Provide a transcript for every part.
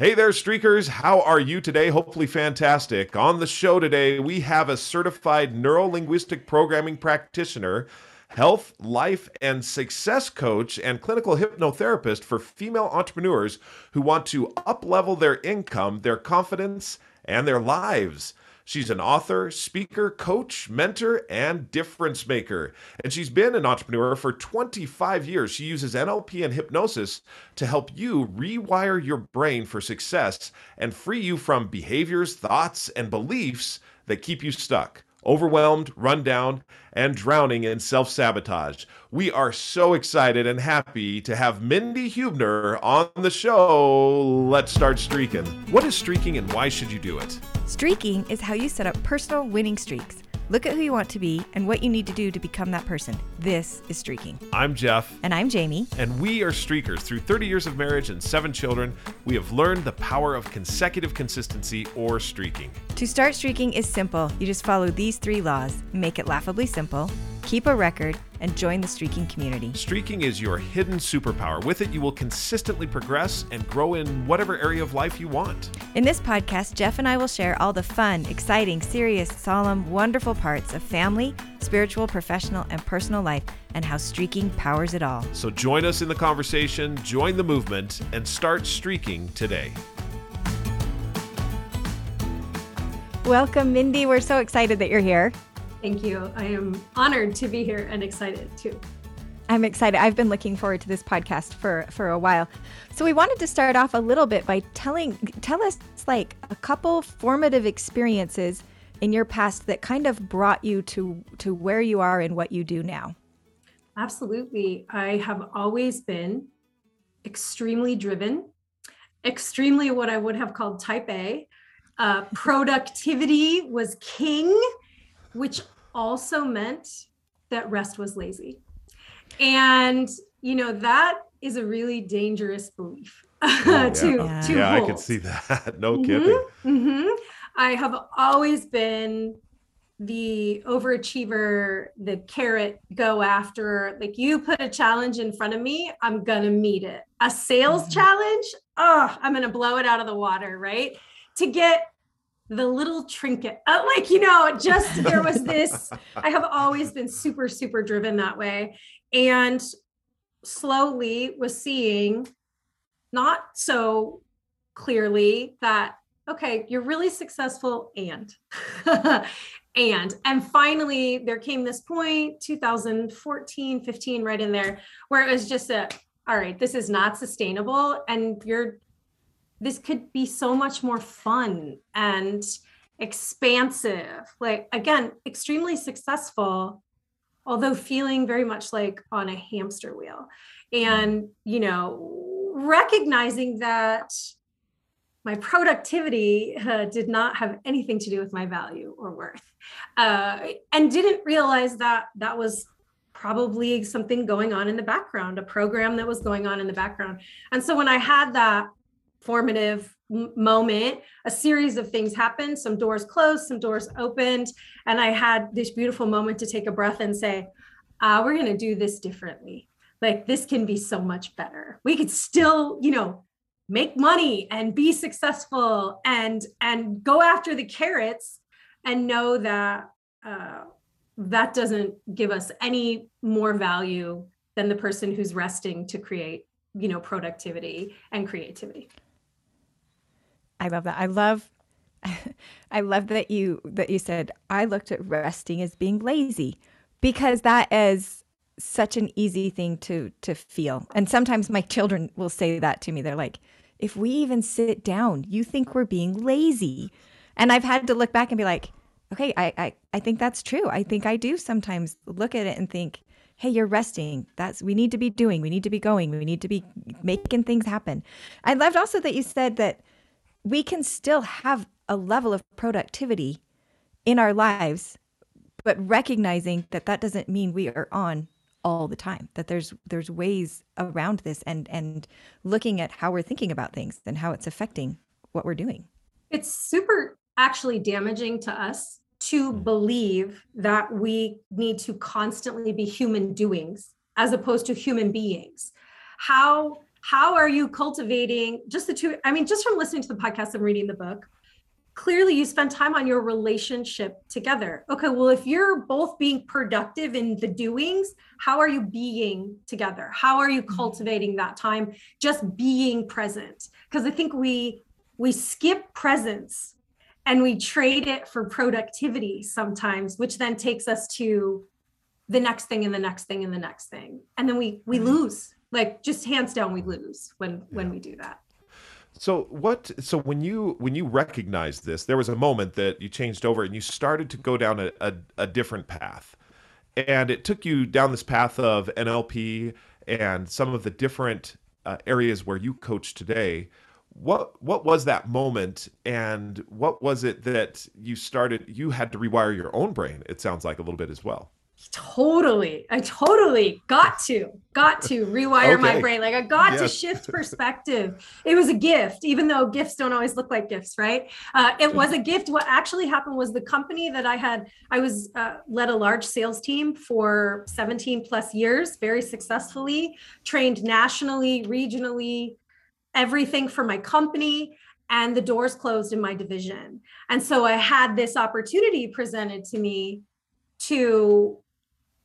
Hey there, streakers. How are you today? Hopefully, fantastic. On the show today, we have a certified neuro linguistic programming practitioner, health, life, and success coach, and clinical hypnotherapist for female entrepreneurs who want to uplevel their income, their confidence, and their lives. She's an author, speaker, coach, mentor, and difference maker. And she's been an entrepreneur for 25 years. She uses NLP and hypnosis to help you rewire your brain for success and free you from behaviors, thoughts, and beliefs that keep you stuck overwhelmed, run down, and drowning in self sabotage. We are so excited and happy to have Mindy Hubner on the show. Let's start streaking. What is streaking and why should you do it? Streaking is how you set up personal winning streaks. Look at who you want to be and what you need to do to become that person. This is Streaking. I'm Jeff. And I'm Jamie. And we are Streakers. Through 30 years of marriage and seven children, we have learned the power of consecutive consistency or streaking. To start streaking is simple. You just follow these three laws make it laughably simple, keep a record, and join the streaking community. Streaking is your hidden superpower. With it, you will consistently progress and grow in whatever area of life you want. In this podcast, Jeff and I will share all the fun, exciting, serious, solemn, wonderful parts of family, spiritual, professional, and personal life, and how streaking powers it all. So join us in the conversation, join the movement, and start streaking today. Welcome, Mindy. We're so excited that you're here. Thank you. I am honored to be here and excited too. I'm excited. I've been looking forward to this podcast for for a while. So we wanted to start off a little bit by telling tell us like a couple formative experiences in your past that kind of brought you to to where you are and what you do now. Absolutely. I have always been extremely driven, extremely what I would have called type A. Uh, productivity was king which also meant that rest was lazy. And, you know, that is a really dangerous belief oh, yeah. to, yeah. to yeah, hold. I can see that. no mm-hmm, kidding. Mm-hmm. I have always been the overachiever, the carrot go after. Like you put a challenge in front of me, I'm gonna meet it. A sales mm-hmm. challenge, oh, I'm gonna blow it out of the water, right? To get the little trinket uh, like you know just there was this i have always been super super driven that way. And slowly was seeing not so clearly that okay you're really successful and and and finally there came this point 2014 15 right in there where it was just a all right this is not sustainable and you're this could be so much more fun and expansive. Like again extremely successful although feeling very much like on a hamster wheel. And you know recognizing that my productivity uh, did not have anything to do with my value or worth. Uh, and didn't realize that that was probably something going on in the background a program that was going on in the background. And so when i had that formative moment a series of things happened some doors closed some doors opened and i had this beautiful moment to take a breath and say uh, we're going to do this differently. Like this can be so much better. We could still you know make money and be successful and and go after the carrots and know that uh, that doesn't give us any more value than the person who's resting to create you know productivity and creativity I love that. I love I love that you that you said I looked at resting as being lazy because that is such an easy thing to to feel. And sometimes my children will say that to me. They're like, "If we even sit down, you think we're being lazy." And I've had to look back and be like, "Okay, I I, I think that's true. I think I do sometimes look at it and think, hey you're resting that's we need to be doing we need to be going we need to be making things happen i loved also that you said that we can still have a level of productivity in our lives but recognizing that that doesn't mean we are on all the time that there's there's ways around this and and looking at how we're thinking about things and how it's affecting what we're doing. It's super actually damaging to us to hmm. believe that we need to constantly be human doings as opposed to human beings. How how are you cultivating just the two i mean just from listening to the podcast and reading the book clearly you spend time on your relationship together. Okay, well, if you're both being productive in the doings, how are you being together? How are you mm-hmm. cultivating that time just being present? Because I think we we skip presence and we trade it for productivity sometimes, which then takes us to the next thing and the next thing and the next thing. And then we we mm-hmm. lose. Like just hands down we lose when when we do that. So what? So when you when you recognized this, there was a moment that you changed over and you started to go down a, a, a different path, and it took you down this path of NLP and some of the different uh, areas where you coach today. What what was that moment, and what was it that you started? You had to rewire your own brain. It sounds like a little bit as well totally. I totally got to got to rewire okay. my brain. Like i got yes. to shift perspective. It was a gift even though gifts don't always look like gifts right? Uh, it was a gift. What actually happened was the company that i had i was uh, led a large sales team for 17 plus years very successfully trained nationally regionally everything for my company and the doors closed in my division. And so i had this opportunity presented to me to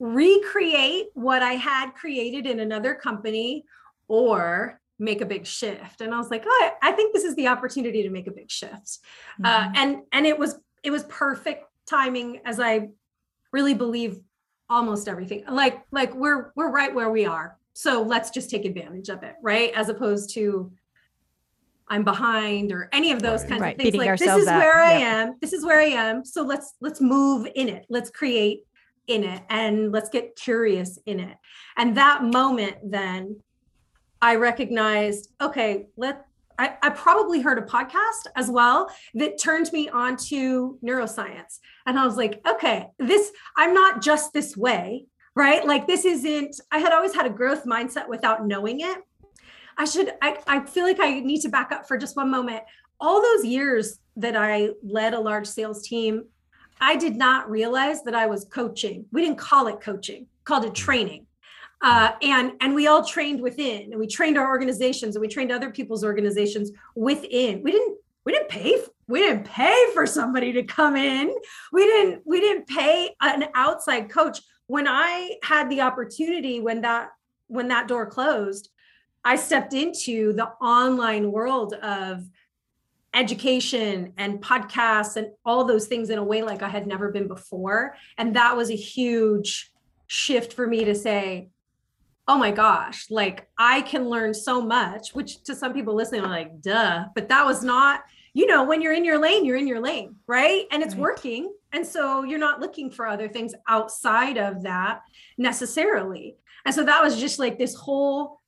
recreate what I had created in another company or make a big shift. And i was like oh i think this is the opportunity to make a big shift. Uh, mm-hmm. uh, and and it was it was perfect timing as i really believe almost everything. Like like we're we're right where we are. So let's just take advantage of it right? As opposed to i'm behind or any of those right. kinds right. of things. Beating like this is up. where i am. This is where i am. So let's let's move in it. Let's create in it and let's get curious in it. And that moment, then I recognized, okay, let I, I, probably heard a podcast as well that turned me on to neuroscience. And I was like, okay, this, I'm not just this way, right? Like, this isn't, I had always had a growth mindset without knowing it. I should, I, I feel like I need to back up for just one moment. All those years that I led a large sales team I did not realize that I was coaching. We didn't call it coaching, called it training. Uh, and and we all trained within, and we trained our organizations, and we trained other people's organizations within. We didn't we didn't pay we didn't pay for somebody to come in. We didn't we didn't pay an outside coach. When I had the opportunity, when that when that door closed, I stepped into the online world of education and podcasts and all those things in a way like I had never been before. And that was a huge shift for me to say, oh my gosh, like I can learn so much, which to some people listening are like, duh. But that was not, you know, when you're in your lane, you're in your lane, right? And it's right. working. And so you're not looking for other things outside of that necessarily. And so that was just like this whole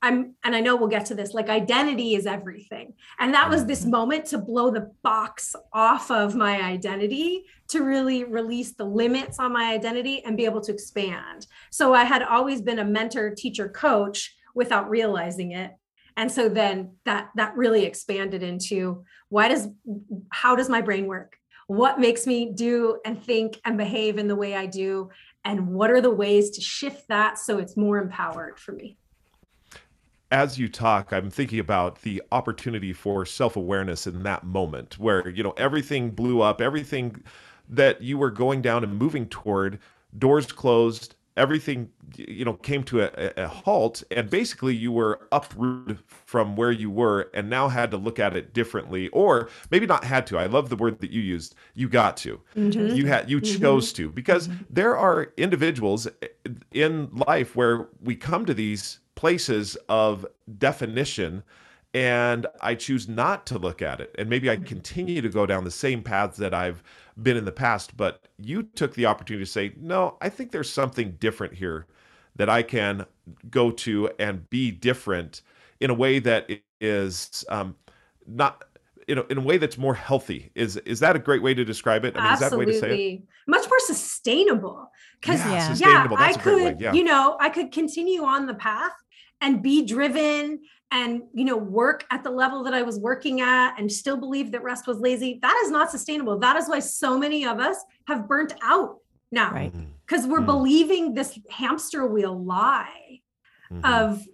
I'm, and I know we'll get to this, like identity is everything. And that was this mm-hmm. moment to blow the box off of my identity to really release the limits on my identity and be able to expand. So I had always been a mentor, teacher, coach without realizing it. And so then that that really expanded into why does how does my brain work? What makes me do and think and behave in the way I do? And what are the ways to shift that so it's more empowered for me? As you talk, I'm thinking about the opportunity for self awareness in that moment where, you know, everything blew up, everything that you were going down and moving toward, doors closed, everything, you know, came to a, a halt. And basically, you were uprooted from where you were and now had to look at it differently, or maybe not had to. I love the word that you used. You got to. Mm-hmm. You had, you mm-hmm. chose to, because mm-hmm. there are individuals in life where we come to these places of definition and I choose not to look at it. And maybe I continue to go down the same paths that I've been in the past. But you took the opportunity to say, no, I think there's something different here that I can go to and be different in a way that is um, not. In a, in a way that's more healthy is is that a great way to describe it? I mean, Absolutely. is that way to say it? Much more sustainable. Because yeah, yeah, I could, yeah. you know, I could continue on the path and be driven and you know work at the level that i was working at and still believe that rest was lazy that is not sustainable that is why so many of us have burnt out now because right. we're mm-hmm. believing this hamster wheel lie mm-hmm. of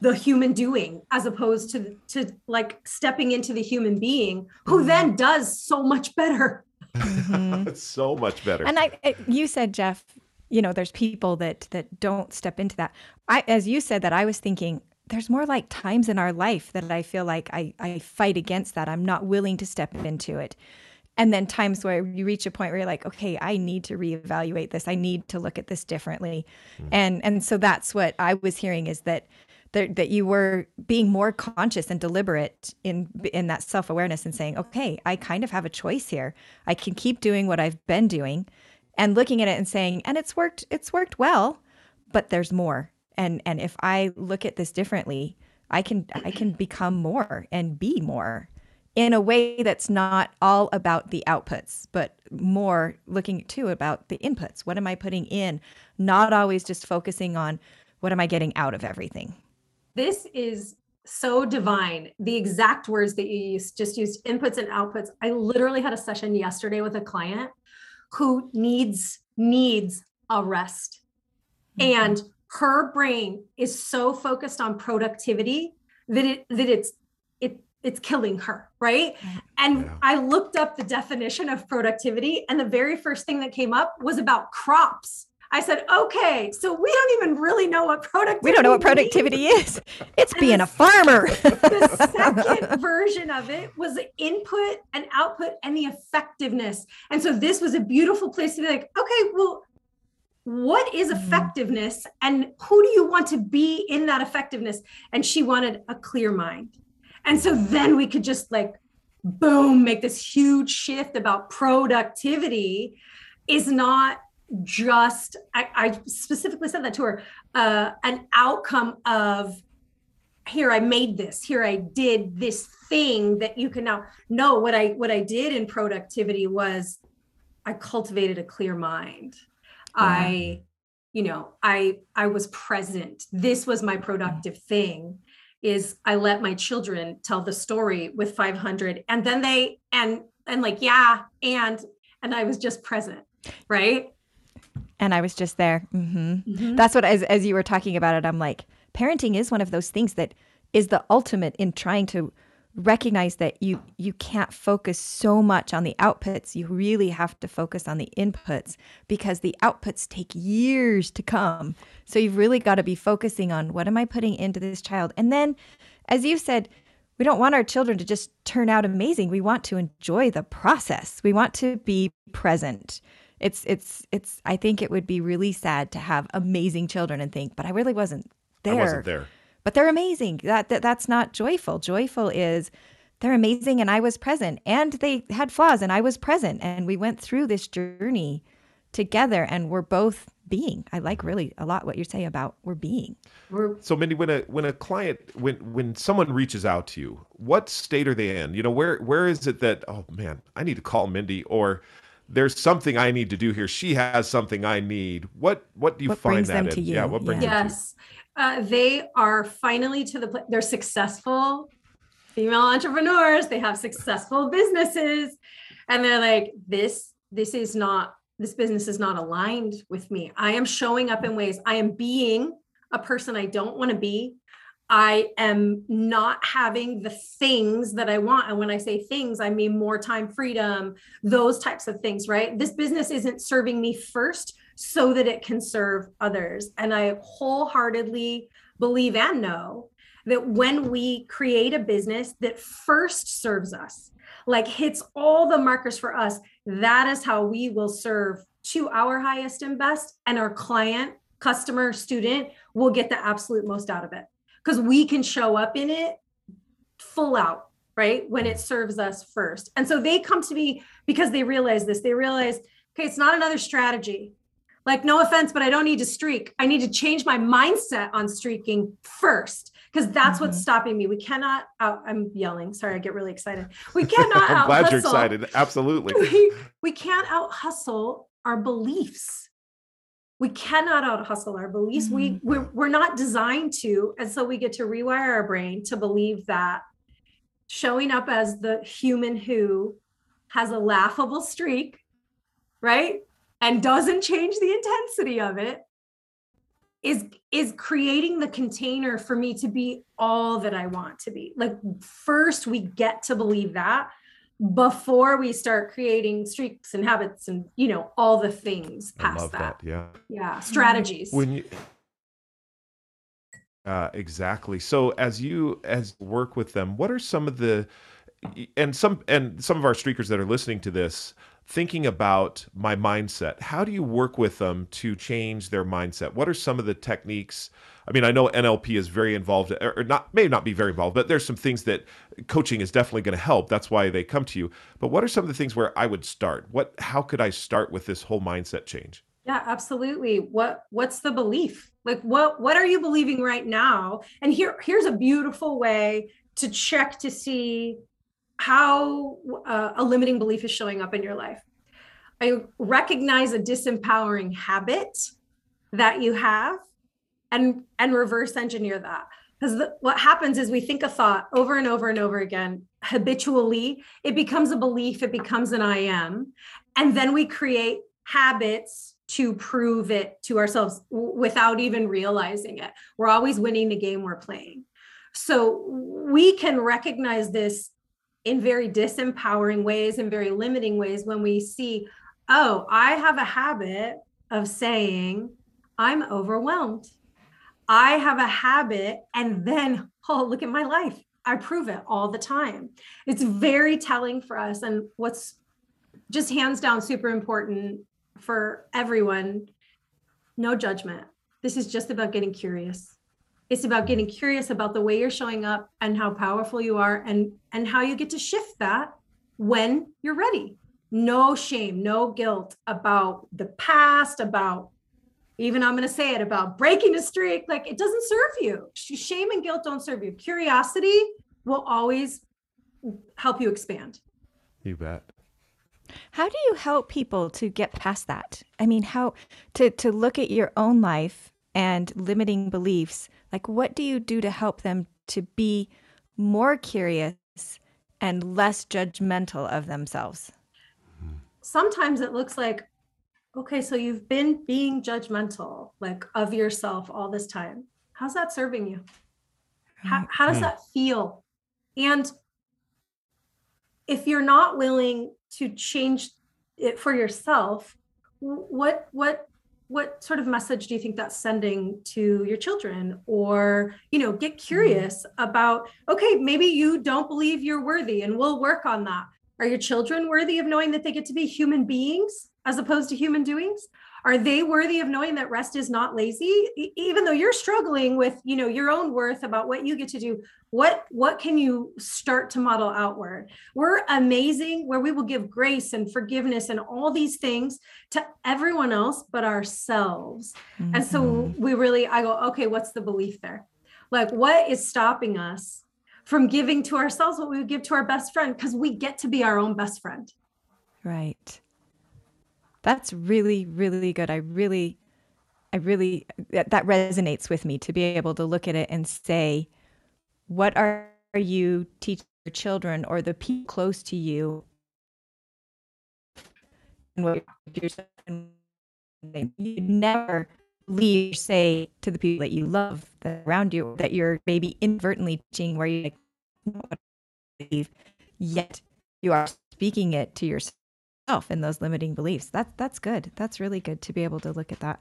the human doing as opposed to to like stepping into the human being who mm-hmm. then does so much better mm-hmm. so much better and i you said jeff you know there's people that that don't step into that. I as you said that i was thinking there's more like times in our life that i feel like i i fight against that. I'm not willing to step into it. And then times where you reach a point where you're like okay i need to reevaluate this. I need to look at this differently. Mm-hmm. and and so that's what i was hearing is that that, that you were being more conscious and deliberate in in that self-awareness and saying okay i kind of have a choice here. I can keep doing what i've been doing and looking at it and saying and it's worked it's worked well but there's more and and if i look at this differently i can i can become more and be more in a way that's not all about the outputs, but more looking too about the inputs. What am I putting in? Not always just focusing on what am I getting out of everything. This is so divine. The exact words that you used, just used inputs and outputs. I literally had a session yesterday with a client who needs needs a rest. Mm-hmm. And her brain is so focused on productivity that it that it's it it's killing her right and yeah. i looked up the definition of productivity and the very first thing that came up was about crops i said okay so we don't even really know what productivity we don't know what productivity is. It's being a farmer. the second version of it was the input and output and the effectiveness. And so this was a beautiful place to be like okay well what is mm-hmm. effectiveness and who do you want to be in that effectiveness? And she wanted a clear mind. And so then we could just like, boom, make this huge shift about productivity is not just, I, I specifically said that to her, uh, an outcome of here I made this, here I did this thing that you can now know what I what I did in productivity was I cultivated a clear mind. Yeah. I you know, I I was present. This was my productive thing is I let my children tell the story with 500 and then they and and like yeah and and I was just present right and I was just there mm-hmm. Mm-hmm. that's what as as you were talking about it I'm like parenting is one of those things that is the ultimate in trying to recognize that you you can't focus so much on the outputs. You really have to focus on the inputs because the outputs take years to come. So you've really got to be focusing on what am i putting into this child? And then as you said we don't want our children to just turn out amazing. We want to enjoy the process. We want to be present it's it's it's i think it would be really sad to have amazing children and think but i really wasn't there I wasn't there but they're amazing. That, that that's not joyful. Joyful is they're amazing and I was present and they had flaws and I was present and we went through this journey together and we're both being. I like really a lot what you say about we're being. So Mindy, when a when a client when when someone reaches out to you, what state are they in? You know, where where is it that oh man, I need to call Mindy or there's something I need to do here. She has something I need. What what do you what find that in? Yeah, what brings yeah. them yes. to you? Uh, they are finally to the they're successful female entrepreneurs they have successful businesses and they're like this this is not this business is not aligned with me i am showing up in ways i am being a person i don't want to be i am not having the things that i want and when i say things i mean more time freedom those types of things right this business isn't serving me first so that it can serve others. And I wholeheartedly believe and know that when we create a business that first serves us, like hits all the markers for us, that is how we will serve to our highest and best. And our client, customer, student will get the absolute most out of it because we can show up in it full out right when it serves us first and so they come to me because they realize this they realize okay it's not another strategy like, no offense, but I don't need to streak. I need to change my mindset on streaking first because that's mm-hmm. what's stopping me. We cannot out, I'm yelling. Sorry, I get really excited. We cannot I'm glad you're excited. Absolutely. We, we can't out hustle our beliefs. We cannot out hustle our beliefs. Mm-hmm. We we're, we're not designed to. And so we get to rewire our brain to believe that showing up as the human who has a laughable streak, right? and doesn't change the intensity of it is is creating the container for me to be all that I want to be. Like first we get to believe that before we start creating streaks and habits and you know all the things past that. that. Yeah. Yeah, strategies. When you uh, exactly. So as you as work with them, what are some of the and some and some of our streakers that are listening to this thinking about my mindset. How do you work with them to change their mindset? What are some of the techniques? I mean i know nlp is very involved or not may not be very involved but there's some things that coaching is definitely going to help. That's why they come to you. But what are some of the things where i would start? What how could i start with this whole mindset change? Yeah absolutely. What what's the belief? Like what what are you believing right now? And here here's a beautiful way to check to see how uh, a limiting belief is showing up in your life. I recognize a disempowering habit that you have and and reverse engineer that. Because what happens is we think a thought over and over and over again. Habitually it becomes a belief it becomes an i am and then we create habits to prove it to ourselves without even realizing it. We're always winning the game we're playing. So we can recognize this in very disempowering ways and very limiting ways when we see, oh, I have a habit of saying, I'm overwhelmed. I have a habit, and then, oh, look at my life. I prove it all the time. It's very telling for us. And what's just hands down super important for everyone no judgment. This is just about getting curious it's about getting curious about the way you're showing up and how powerful you are and and how you get to shift that when you're ready. No shame no guilt about the past about even i'm going to say it about breaking a streak. Like it doesn't serve you. Shame and guilt don't serve you. Curiosity will always help you expand. You bet. How do you help people to get past that? I mean how to to look at your own life and limiting beliefs like, what do you do to help them to be more curious and less judgmental of themselves? Sometimes it looks like, okay, so you've been being judgmental, like of yourself all this time. How's that serving you? How, how does hmm. that feel? And if you're not willing to change it for yourself, what what what sort of message do you think that's sending to your children? Or you know get curious mm-hmm. about okay maybe you don't believe you're worthy and we'll work on that. Are your children worthy of knowing that they get to be human beings as opposed to human doings are they worthy of knowing that rest is not lazy? Even though you're struggling with you know your own worth about what you get to do what what can you start to model outward? We're amazing where we will give grace and forgiveness and all these things to everyone else but ourselves. Mm-hmm. and so mm-hmm. we really i go okay what's the belief there? Like what is stopping us from giving to ourselves what we would give to our best friend? Because we get to be our own best friend. Right that's really, really good. I really, I really, that, that resonates with me to be able to look at it and say, what are you teaching your children or the people close to you? And what you never leave say to the people that you love that around you that you're maybe inadvertently teaching where you like yet you are speaking it to yourself and those limiting beliefs. That's that's good. That's really good to be able to look at that.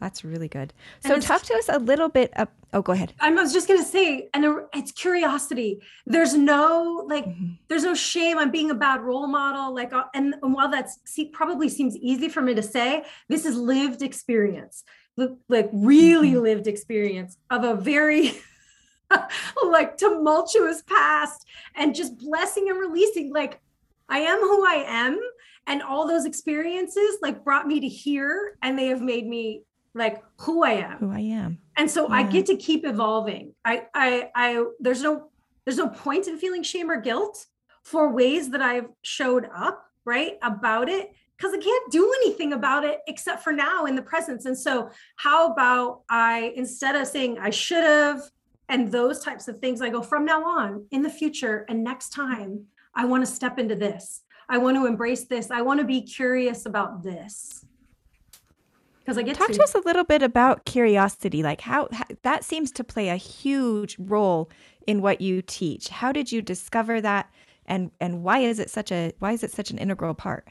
That's really good. So talk to us a little bit. Of, oh, go ahead. I was just going to say, and it's curiosity. There's no like, mm-hmm. there's no shame on being a bad role model. Like, uh, and, and while that's see, probably seems easy for me to say, this is lived experience, like really mm-hmm. lived experience of a very like tumultuous past and just blessing and releasing. Like, I am who I am and all those experiences like brought me to here and they have made me like who I am. Who I am. And so yeah. I get to keep evolving. I I I there's no there's no point in feeling shame or guilt for ways that I've showed up, right? About it because I can't do anything about it except for now in the presence. And so how about I instead of saying I should have and those types of things I go from now on in the future and next time I want to step into this I want to embrace this. I want to be curious about this. because I get Talk to, to us a little bit about curiosity. Like how, how that seems to play a huge role in what you teach. How did you discover that, and and why is it such a why is it such an integral part?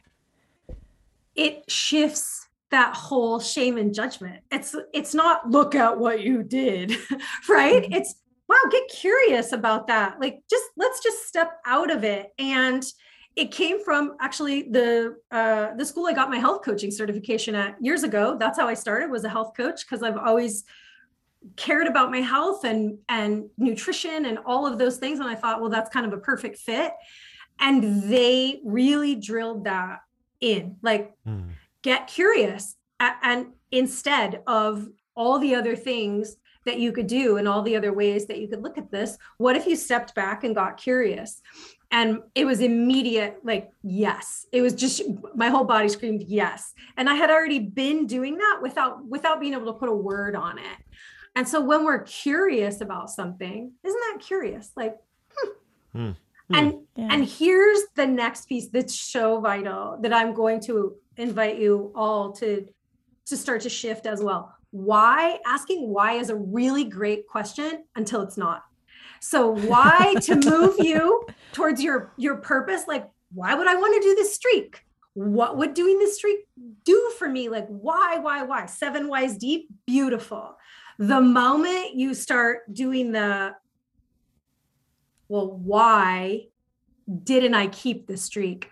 it shifts that whole shame and judgment. It's it's not look at what you did, right? Mhm. It's wow, get curious about that. Like just let's just step out of it. And it came from actually the uh, the school I got my health coaching certification at years ago. That's how I started was a health coach because I've always cared about my health and and nutrition and all of those things. And I thought, well, that's kind of a perfect fit. And they really drilled that in like Hmm. get curious A- and instead of all the other things that you could do and all the other ways that you could look at this what if you stepped back and got curious and it was immediate like yes it was just my whole body screamed yes and i had already been doing that without without being able to put a word on it and so when we're curious about something isn't that curious like Hmm. and Yeah. and here's the next piece that's so vital that I'm going to invite you all to to start to shift as well. Why? Asking why is a really great question until it's not. So why to move you towards your your purpose like why would I want to do this streak? What would doing this streak do for me? Like why why why? 7 whys deep, beautiful. The moment you start doing the well why didn't I keep the streak?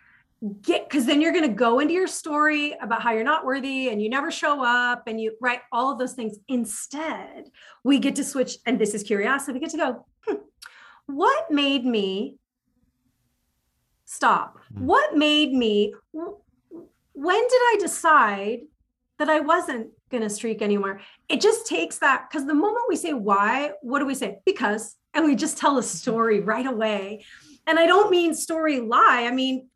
Get because then you're going to go into your story about how you're not worthy and you never show up and you write all of those things. Instead, we get to switch, and this is curiosity. We get to go, what made me stop? Hmm. What made me, when did I decide that I wasn't going to streak anymore? It just takes that because the moment we say why, what do we say? Because, and we just tell a story right away. And I don't mean story lie. I mean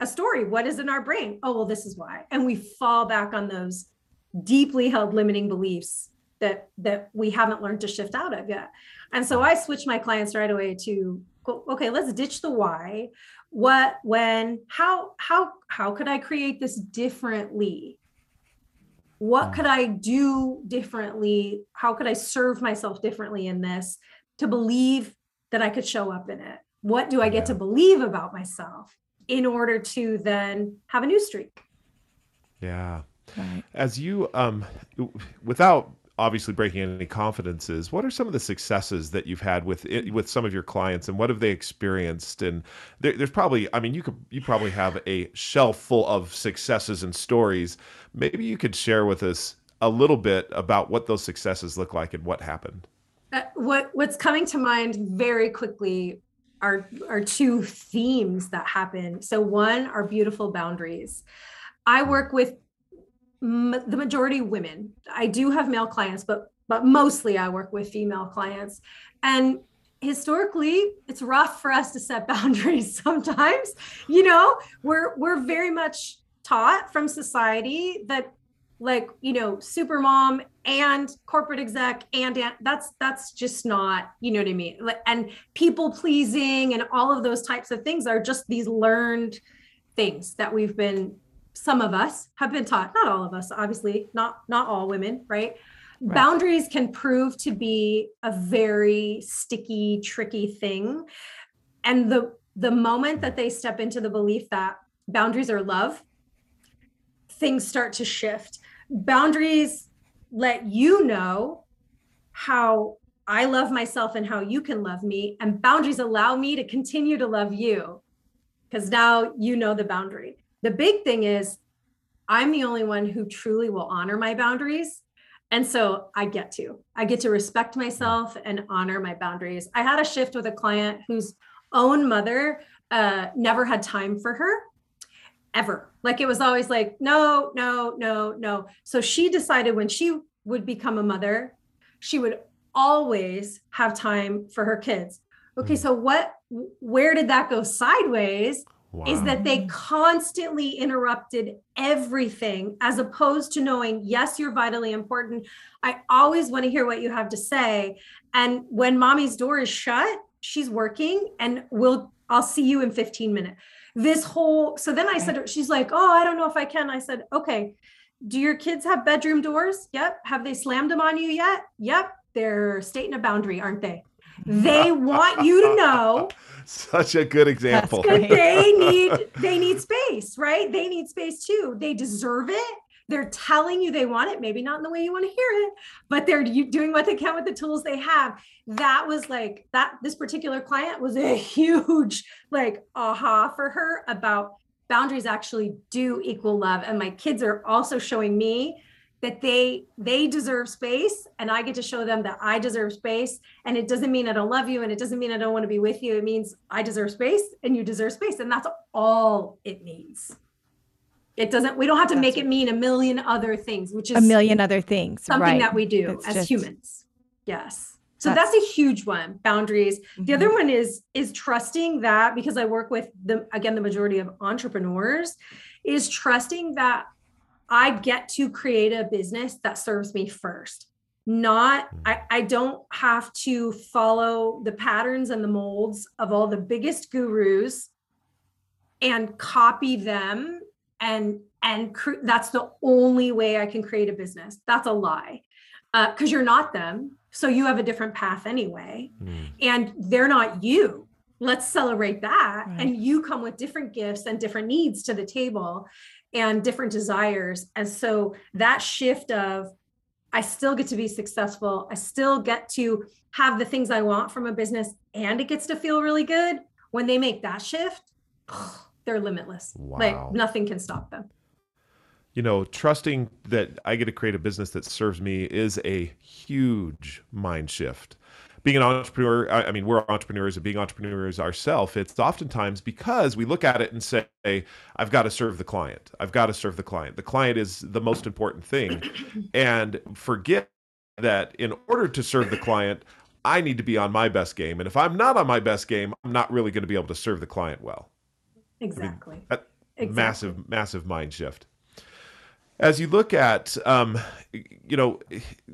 a story. What is in our brain? Oh, well, this is why. And we fall back on those deeply held limiting beliefs that that we haven't learned to shift out of yet. And so I switch my clients right away to go, okay, let's ditch the why. What, when, how, how, how could I create this differently? What could I do differently? How could I serve myself differently in this to believe that I could show up in it? What do I get to believe about myself in order to then have a new streak? Yeah. Right. As you, um, without obviously breaking any confidences, what are some of the successes that you've had with it, with some of your clients, and what have they experienced? And there, there's probably, I mean, you could you probably have a shelf full of successes and stories. Maybe you could share with us a little bit about what those successes look like and what happened. Uh, what what's coming to mind very quickly are are two themes that happen. So one are beautiful boundaries. I work with m- the majority women. I do have male clients, but but mostly I work with female clients. And historically, it's rough for us to set boundaries sometimes. You know, we're we're very much taught from society that like you know super mom and corporate exec and, that's that's just not you know what i mean and people pleasing and all of those types of things are just these learned things that we've been some of us have been taught not all of us obviously not not all women right, Right. boundaries can prove to be a very sticky tricky thing and the the moment that they step into the belief that boundaries are love things start to shift boundaries let you know how I love myself and how you can love me. And boundaries allow me to continue to love you because now you know the boundary. The big thing is, I'm the only one who truly will honor my boundaries. And so I get to, I get to respect myself and honor my boundaries. I had a shift with a client whose own mother uh, never had time for her ever. Like it was always like, no, no, no, no. So she decided when she would become a mother, she would always have time for her kids. Okay, Mm. so what, where did that go sideways? Is that they constantly interrupted everything as opposed to knowing, yes, you're vitally important. I always want to hear what you have to say. And when mommy's door is shut, she's working and we'll, I'll see you in 15 minutes this whole so then i said she's like oh i don't know if i can i said okay do your kids have bedroom doors? Yep. Have they slammed them on you yet? Yep. They're stating a boundary, aren't they? They want you to know Such a good example. they need they need space, right? They need space too. They deserve it. They're telling you they want it, maybe not in the way you want to hear it, but they're doing what they can with the tools they have. That was like that. This particular client was a huge like aha for her about boundaries actually do equal love, and my kids are also showing me that they they deserve space and i get to show them that i deserve space and it doesn't mean i don't love you and it doesn't mean i don't want to be with you it means i deserve space and you deserve space and that's all it means it doesn't we don't have to That's make right. it mean a million other things which is a million other things. something right. that we do It's as just- humans yes so That's- that's, a huge one boundaries the Mhm. other one is is trusting that because i work with the again the majority of entrepreneurs is trusting that i get to create a business that serves me first not I, I don't have to follow the patterns and the molds of all the biggest gurus and copy them and and cre- that's the only way i can create a business. That's a lie because you're not them so you have a different path anyway. Mm. and they're not you. Let's celebrate that. Right. and you come with different gifts and different needs to the table and different desires. And so that shift of i still get to be successful. I still get to have the things i want from a business and it gets to feel really good. When they make that shift they're limitless. Wow. like nothing can stop them. You know, trusting that I get to create a business that serves me is a huge mind shift. Being an entrepreneur, I I mean, we're entrepreneurs and being entrepreneurs ourselves, it's oftentimes because we look at it and say, I've got to serve the client. I've got to serve the client. The client is the most important thing. and forget that in order to serve the client, I need to be on my best game. And if I'm not on my best game, I'm not really going to be able to serve the client well. exactly that- Exactly. massive massive mind shift as you look at um, you know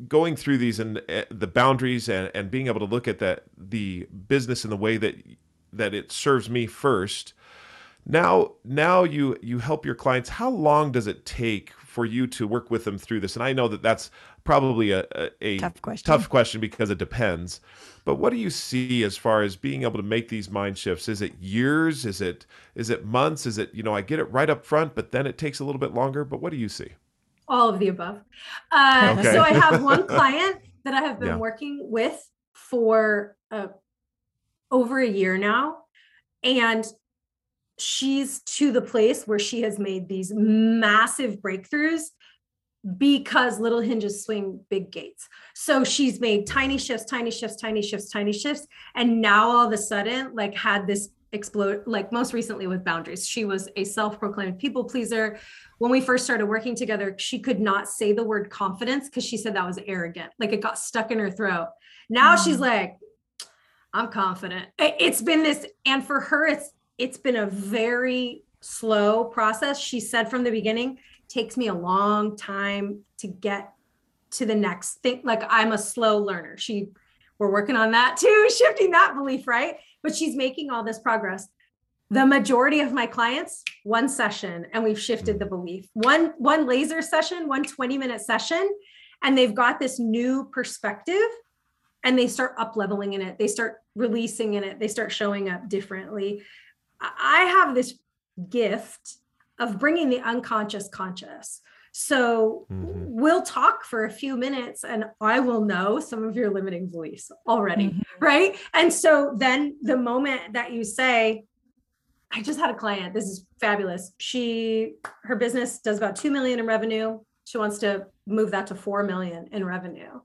going through these and uh, the boundaries and, and being able to look at that the business in the way that that it serves me first now now you you help your clients. How long does it take for you to work with them through this? And i know that that's probably a, a, a Tough question. tough question because it depends but what do you see as far as being able to make these mind shifts is it years is it is it months is it you know i get it right up front but then it takes a little bit longer but what do you see all of the above. Uh, Okay. So I have one client that I have been Yeah. working with for uh, over a year now, and she's to the place where she has made these massive breakthroughs because little hinges swing big gates. So she's made tiny shifts, tiny shifts, tiny shifts, tiny shifts, and now all of a sudden, like, had this explode. Like most recently with boundaries, she was a self-proclaimed people pleaser when we first started working together, she could not say the word confidence because she said that was arrogant. Like it got stuck in her throat. Now she's Mm. like, I'm confident. It's been this, and for her, it's it's been a very slow process. She said from the beginning, takes me a long time to get to the next thing. Like I'm a slow learner. She we're working on that too, shifting that belief, right? But she's making all this progress the majority of my clients one session and we've shifted the mm. belief one one laser session one 20 minute session and they've got this new perspective and they start up leveling in it they start releasing in it they start showing up differently I- i have this gift of bringing the unconscious conscious. So Mhm. we'll talk for a few minutes and i will know some of your limiting beliefs already Mhm. right? And so then the moment that you say i just had a client. This is fabulous. She her business does about 2 million in revenue. She wants to move that to 4 million in revenue.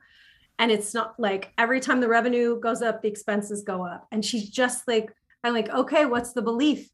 And it's not like every time the revenue goes up the expenses go up. And she's just like i'm like okay what's the belief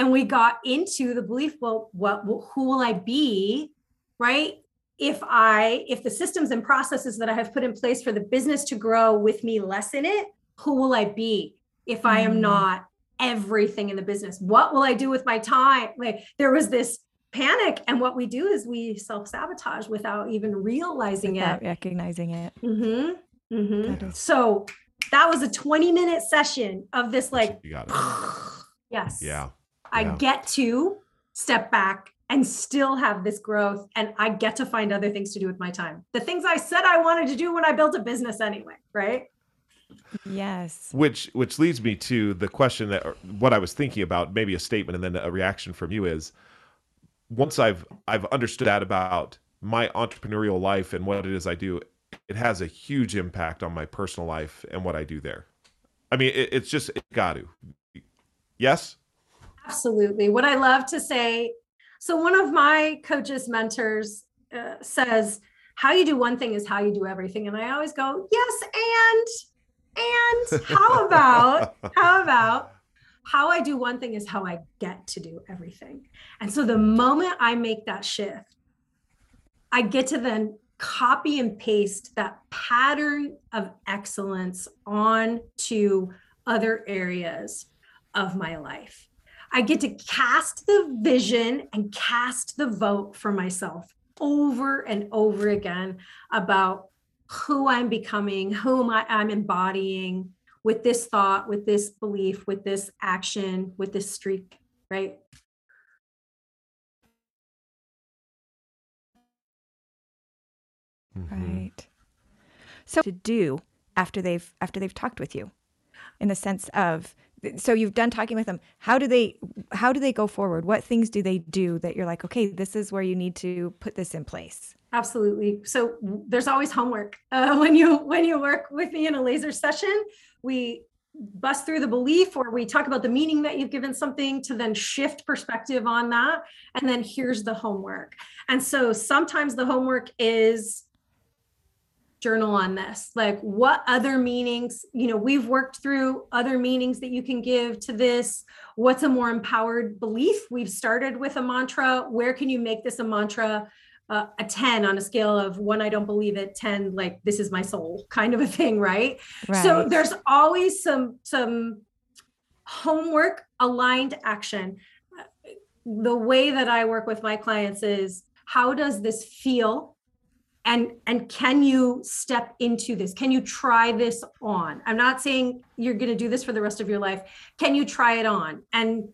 and we got into the belief well what who will i be right if i if the systems and processes that i have put in place for the business to grow with me lessen it who will i be if i am Mm. not everything in the business what will i do with my time like there was this panic and what we do is we self-sabotage without even realizing it. Without it recognizing it. mm-hmm. Mm-hmm. That is- so that was a 20 minute session of this like you got it yes yeah I Yeah. get to step back and still have this growth and i get to find other things to do with my time. The things i said i wanted to do when i built a business anyway right? Yes. Which which leads me to the question that what i was thinking about maybe a statement and then a reaction from you is once i've i've understood that about my entrepreneurial life and what it is i do it has a huge impact on my personal life and what i do there. I mean it, it's just it got to yes absolutely what i love to say so one of my coaches, mentors uh, says, how you do one thing is how you do everything. And I always go, yes, and, and how about, how about how I do one thing is how I get to do everything. And so the moment I make that shift, I get to then copy and paste that pattern of excellence on to other areas of my life. I get to cast the vision and cast the vote for myself over and over again about who I'm becoming, who I, I'm embodying with this thought, with this belief, with this action, with this streak, right? Mm-hmm. Right. So to do after they've after they've talked with you in the sense of so you've done talking with them. How do they how do they go forward? What things do they do that you're like okay this is where you need to put this in place absolutely. So there's always homework. Uh, when you when you work with me in a laser session we bust through the belief or we talk about the meaning that you've given something to then shift perspective on that. And then here's the homework. And so sometimes the homework is journal on this? Like what other meanings you know we've worked through other meanings that you can give to this. What's a more empowered belief? We've started with a mantra. Where can you make this a mantra uh, a 10 on a scale of one i don't believe it 10 like this is my soul kind of a thing right, right. so there's always some some homework aligned action. The way that i work with my clients is how does this feel and and can you step into this? Can you try this on? I'm not saying you're going to do this for the rest of your life. Can you try it on? And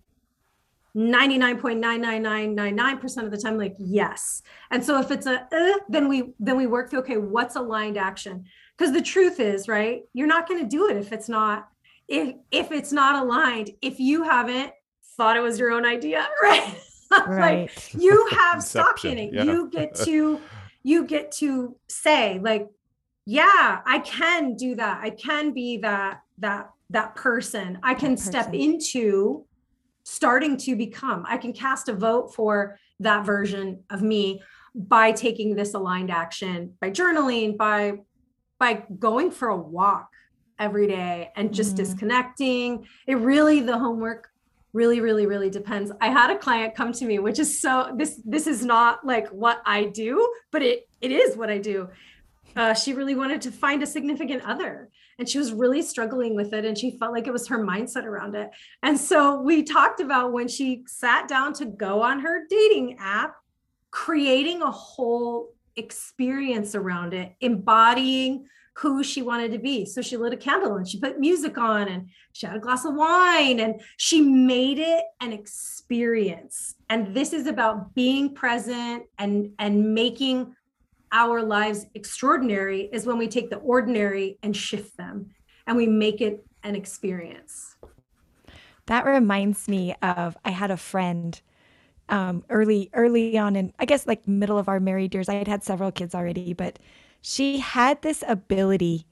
99.99999% of the time like yes. And so if it's a uh, then we then we work through okay what's aligned action? Because the truth is right you're not going to do it if it's not if if it's not aligned. If you haven't thought it was your own idea right, right. like you have stock in it. yeah. you get to you get to say like yeah i can do that i can be that that that person i can person. step into starting to become i can cast a vote for that version of me by taking this aligned action by journaling by by going for a walk every day and just mm-hmm. disconnecting it really the homework really really really depends. I had a client come to me which is so this this is not like what i do but it it is what i do. Uh, she really wanted to find a significant other and she was really struggling with it and she felt like it was her mindset around it. And so we talked about when she sat down to go on her dating app creating a whole experience around it embodying who she wanted to be. So she lit a candle and she put music on and she had a glass of wine and she made it an experience. And this is about being present and and making our lives extraordinary is when we take the ordinary and shift them and we make it an experience. That reminds me of I had a friend um, early early on in I guess like middle of our married years. I had had several kids already, but she had this ability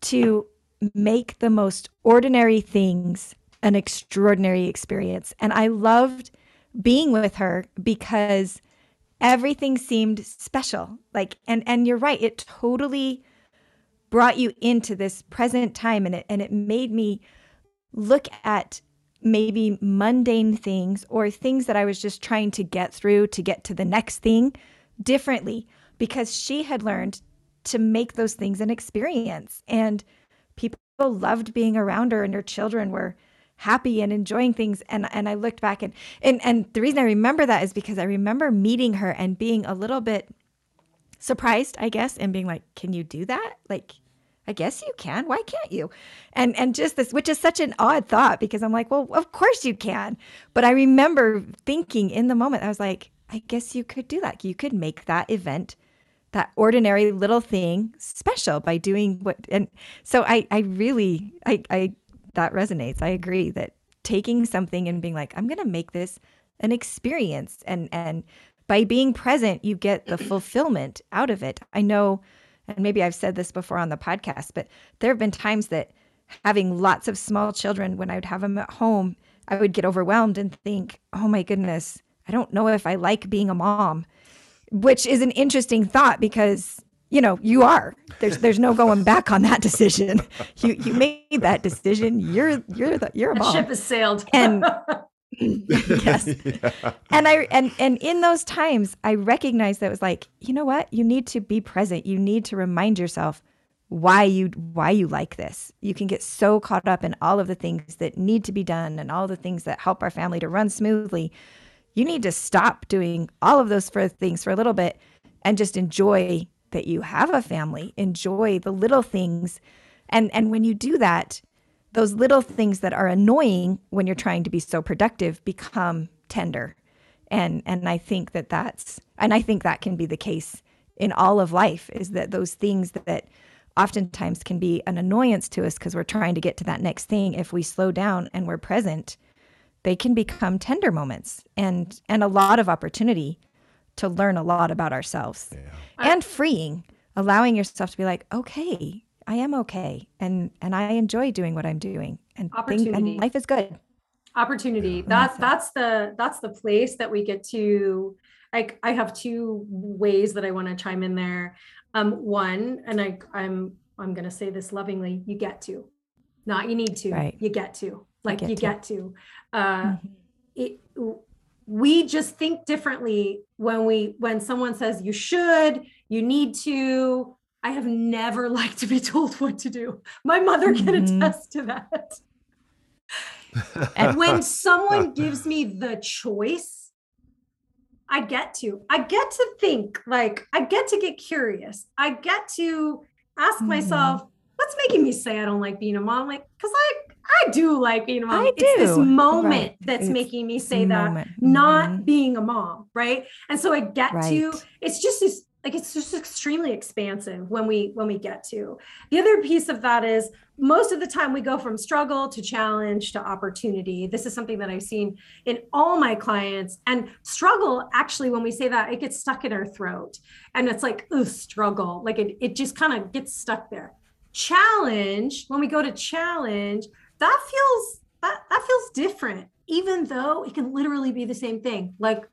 to make the most ordinary things an extraordinary experience. And I loved being with her because everything seemed special. Like and and you're right, it totally brought you into this present time and it and it made me look at maybe mundane things or things that I was just trying to get through to get to the next thing differently because she had learned to make those things an experience. And people loved being around her, and her children were happy and enjoying things and and I looked back and and and the reason I remember that is because I remember meeting her and being a little bit surprised, I guess, and being like, "Can you do that?" Like I guess you can. Why can't you? And and just this, which is such an odd thought because I'm like, well, of course you can. But I remember thinking in the moment, I was like, I guess you could do that. You could make that event, that ordinary little thing special by doing what and so I I really I I that resonates. I agree that taking something and being like, I'm gonna make this an experience and and by being present you get the fulfillment out of it. I know and maybe I've said this before on the podcast, but there have been times that having lots of small children when I would have them at home, I would get overwhelmed and think, "Oh my goodness, I don't know if I like being a mom, which is an interesting thought because you know you are. There's there's no going back on that decision. You you made that decision. You're you're the you're a mom. The ship has sailed. And yes. Yeah. And I and and in those times I recognized that it was like, you know what? You need to be present. You need to remind yourself why you why you like this. You can get so caught up in all of the things that need to be done and all the things that help our family to run smoothly you need to stop doing all of those things for a little bit and just enjoy that you have a family. Enjoy the little things. And and when you do that those little things that are annoying when you're trying to be so productive become tender. And and i think that that's and i think that can be the case in all of life is that those things that oftentimes can be an annoyance to us because we're trying to get to that next thing. If we slow down and we're present they can become tender moments and and a lot of opportunity to learn a lot about ourselves. Yeah. and freeing allowing yourself to be like okay i am okay and and i enjoy doing what i'm doing and, think, and life is good. Opportunity. That's that's the that's the place that we get to like i have two ways that i want to chime in there. Um one and i i'm i'm going to say this lovingly you get to. Not you need to right. you get to like you get, you to. get to uh, mm-hmm. it we just think differently when we when someone says you should you need to i have never liked to be told what to do my mother can mm-hmm. attest to that and when someone gives me the choice i get to i get to think like i get to get curious i get to ask mm-hmm. myself what's making me say i don't like being a mom like because i I do like being a mom. I it's do. this moment right. that's it's making me say that, moment. not mm-hmm. being a mom, right? And so I get right. to it's just this like it's just extremely expansive when we when we get to the other piece of that is most of the time we go from struggle to challenge to opportunity this is something that i've seen in all my clients and struggle actually when we say that it gets stuck in our throat and it's like oh struggle like it, it just kind of gets stuck there challenge when we go to challenge that feels that, that feels different even though it can literally be the same thing. Like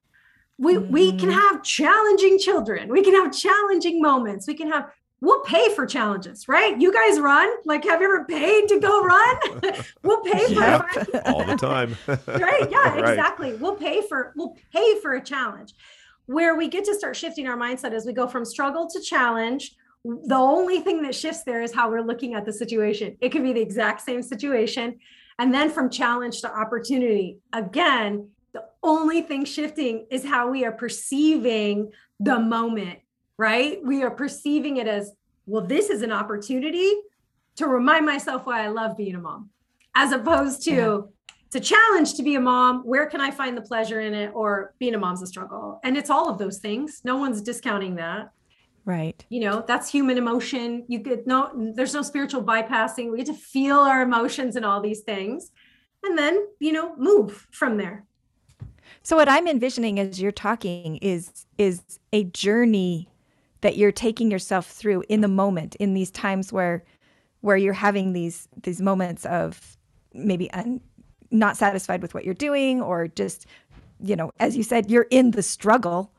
we mm-hmm. we can mm-hmm. have challenging children. We can have challenging moments. We can have we'll pay for challenges right? You guys run. Like have you ever paid to go run? We'll pay for yep. all the time. Right? Yeah right. exactly. We'll pay for we'll pay for a challenge. Where we get to start shifting our mindset as we go from struggle to challenge the only thing that shifts there is how we're looking at the situation. It could be the exact same situation. And then from challenge to opportunity, again, the only thing shifting is how we are perceiving the moment, right? We are perceiving it as, well, this is an opportunity to remind myself why I love being a mom, as opposed to, yeah. it's a challenge to be a mom. Where can I find the pleasure in it? Or being a mom's a struggle. And it's all of those things. No one's discounting that. Right. You know, that's human emotion. You get no, there's no spiritual bypassing. We get to feel our emotions and all these things and then, you know, move from there. So what I'm envisioning as you're talking is is a journey that you're taking yourself through in the moment in these times where where you're having these these moments of maybe un, not satisfied with what you're doing or just you know as you said you're in the struggle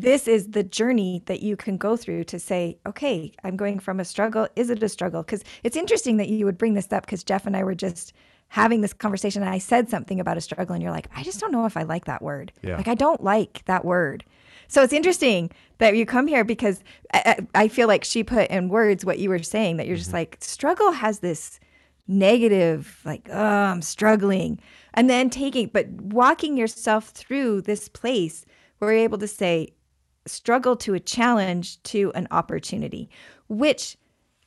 this is the journey that you can go through to say, okay, I'm going from a struggle. Is it a struggle? Because it's interesting that you would bring this up because Jeff and I were just having this conversation and I said something about a struggle and you're like, I just don't know if I like that word. Yeah. Like, I don't like that word. So it's interesting that you come here because I, I feel like she put in words what you were saying that you're just mm-hmm. like, struggle has this negative, like, oh, I'm struggling. And then taking, but walking yourself through this place where we're able to say struggle to a challenge to an opportunity, which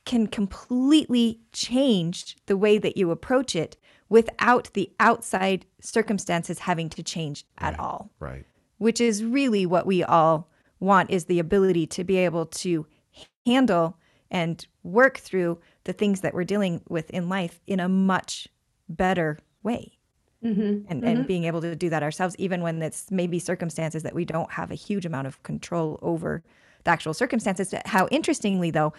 can completely change the way that you approach it without the outside circumstances having to change at right, all. Right. which is really what we all want is the ability to be able to handle and work through the things that we're dealing with in life in a much better way. Mm-hmm. And, mm-hmm. and being able to do that ourselves, even when it's maybe circumstances that we don't have a huge amount of control over the actual circumstances. How interestingly, though,